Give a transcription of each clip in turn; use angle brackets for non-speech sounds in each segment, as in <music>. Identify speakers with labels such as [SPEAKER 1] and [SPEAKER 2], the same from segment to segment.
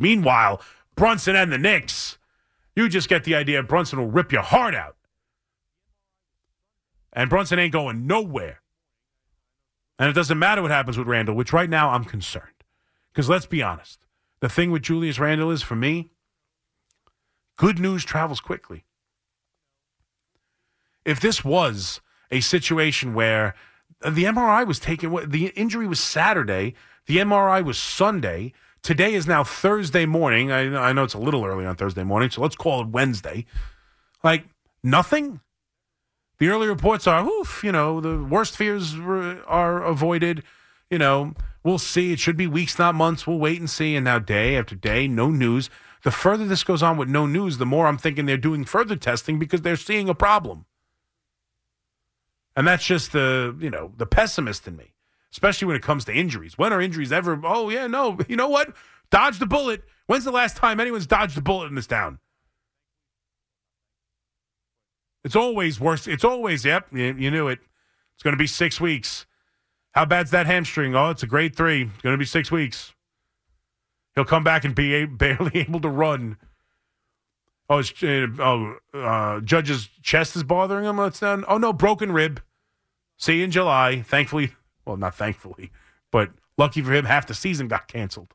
[SPEAKER 1] Meanwhile, Brunson and the Knicks, you just get the idea Brunson will rip your heart out. And Brunson ain't going nowhere. And it doesn't matter what happens with Randle, which right now I'm concerned. Because let's be honest, the thing with Julius Randle is for me, good news travels quickly. If this was a situation where the MRI was taken, the injury was Saturday, the MRI was Sunday, today is now Thursday morning. I, I know it's a little early on Thursday morning, so let's call it Wednesday. Like, nothing? The early reports are, oof, you know, the worst fears are avoided. You know, we'll see. It should be weeks, not months. We'll wait and see. And now, day after day, no news. The further this goes on with no news, the more I'm thinking they're doing further testing because they're seeing a problem. And that's just the, you know, the pessimist in me, especially when it comes to injuries. When are injuries ever? Oh, yeah, no. You know what? Dodge the bullet. When's the last time anyone's dodged a bullet in this town? It's always worse. It's always, yep, you, you knew it. It's going to be six weeks. How bad's that hamstring? Oh, it's a grade three. It's going to be six weeks. He'll come back and be a, <laughs> barely able to run. Oh, his, uh, oh, uh, Judge's chest is bothering him. It's done. Oh no, broken rib. See you in July. Thankfully, well, not thankfully, but lucky for him, half the season got canceled.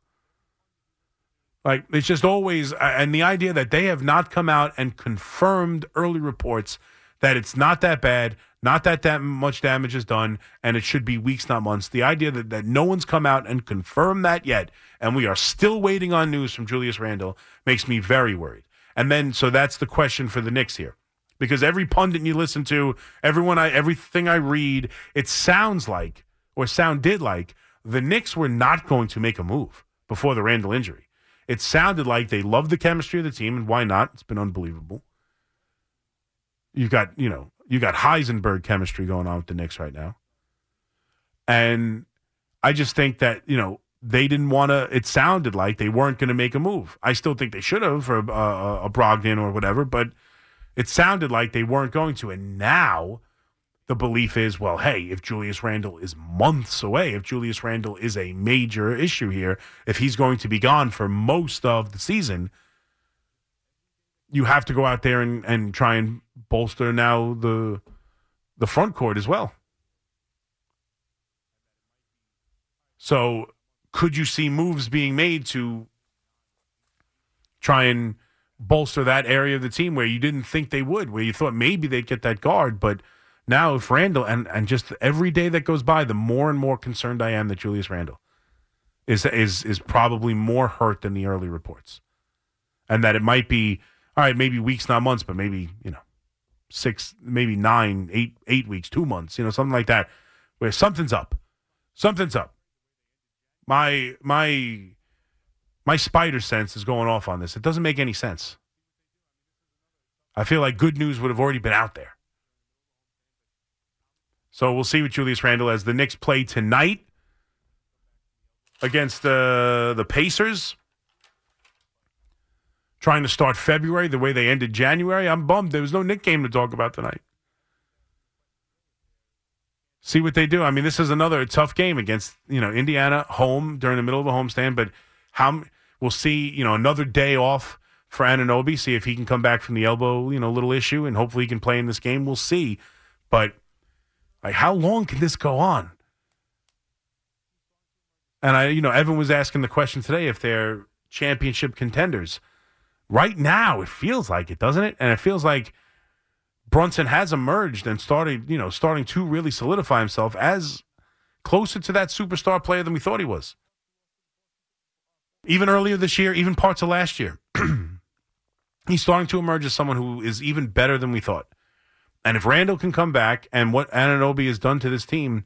[SPEAKER 1] Like it's just always, and the idea that they have not come out and confirmed early reports that it's not that bad, not that that much damage is done, and it should be weeks, not months. The idea that, that no one's come out and confirmed that yet, and we are still waiting on news from Julius Randle, makes me very worried. And then, so that's the question for the Knicks here, because every pundit you listen to, everyone, I, everything I read, it sounds like, or sounded like, the Knicks were not going to make a move before the Randle injury. It sounded like they love the chemistry of the team, and why not? It's been unbelievable. You've got, you know, you got Heisenberg chemistry going on with the Knicks right now. And I just think that, you know, they didn't want to, it sounded like they weren't going to make a move. I still think they should have for a, a, a Brogdon or whatever, but it sounded like they weren't going to. And now the belief is, well, hey, if Julius Randle is months away, if Julius Randle is a major issue here, if he's going to be gone for most of the season, you have to go out there and, and try and bolster now the the front court as well. So could you see moves being made to try and bolster that area of the team where you didn't think they would, where you thought maybe they'd get that guard, but – now if Randle and and just every day that goes by, the more and more concerned I am that Julius Randle is is is probably more hurt than the early reports, and that it might be all right, maybe weeks, not months, but maybe you know six, maybe nine, eight, eight weeks, two months, you know, something like that, where something's up, something's up. My my my spider sense is going off on this. It doesn't make any sense. I feel like good news would have already been out there. So we'll see what Julius Randle as the Knicks play tonight against the the Pacers. Trying to start February the way they ended January. I'm bummed. There was no Knick game to talk about tonight. See what they do. I mean, this is another tough game against you know Indiana home during the middle of a homestand. But how we'll see. You know, another day off for Anunoby. See if he can come back from the elbow. You know, little issue, and hopefully he can play in this game. We'll see. But like, how long can this go on? And I, you know, Evan was asking the question today if they're championship contenders. Right now, it feels like it, doesn't it? And it feels like Brunson has emerged and started, you know, starting to really solidify himself as closer to that superstar player than we thought he was. Even earlier this year, even parts of last year, <clears throat> he's starting to emerge as someone who is even better than we thought. And if Randle can come back and what Anunoby has done to this team,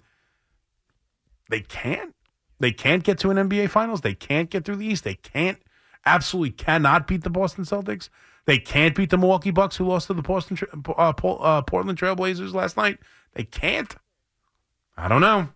[SPEAKER 1] they can't. They can't get to an NBA Finals. They can't get through the East. They can't, absolutely cannot beat the Boston Celtics. They can't beat the Milwaukee Bucks, who lost to the Boston uh, uh, Portland Trailblazers last night. They can't. I don't know.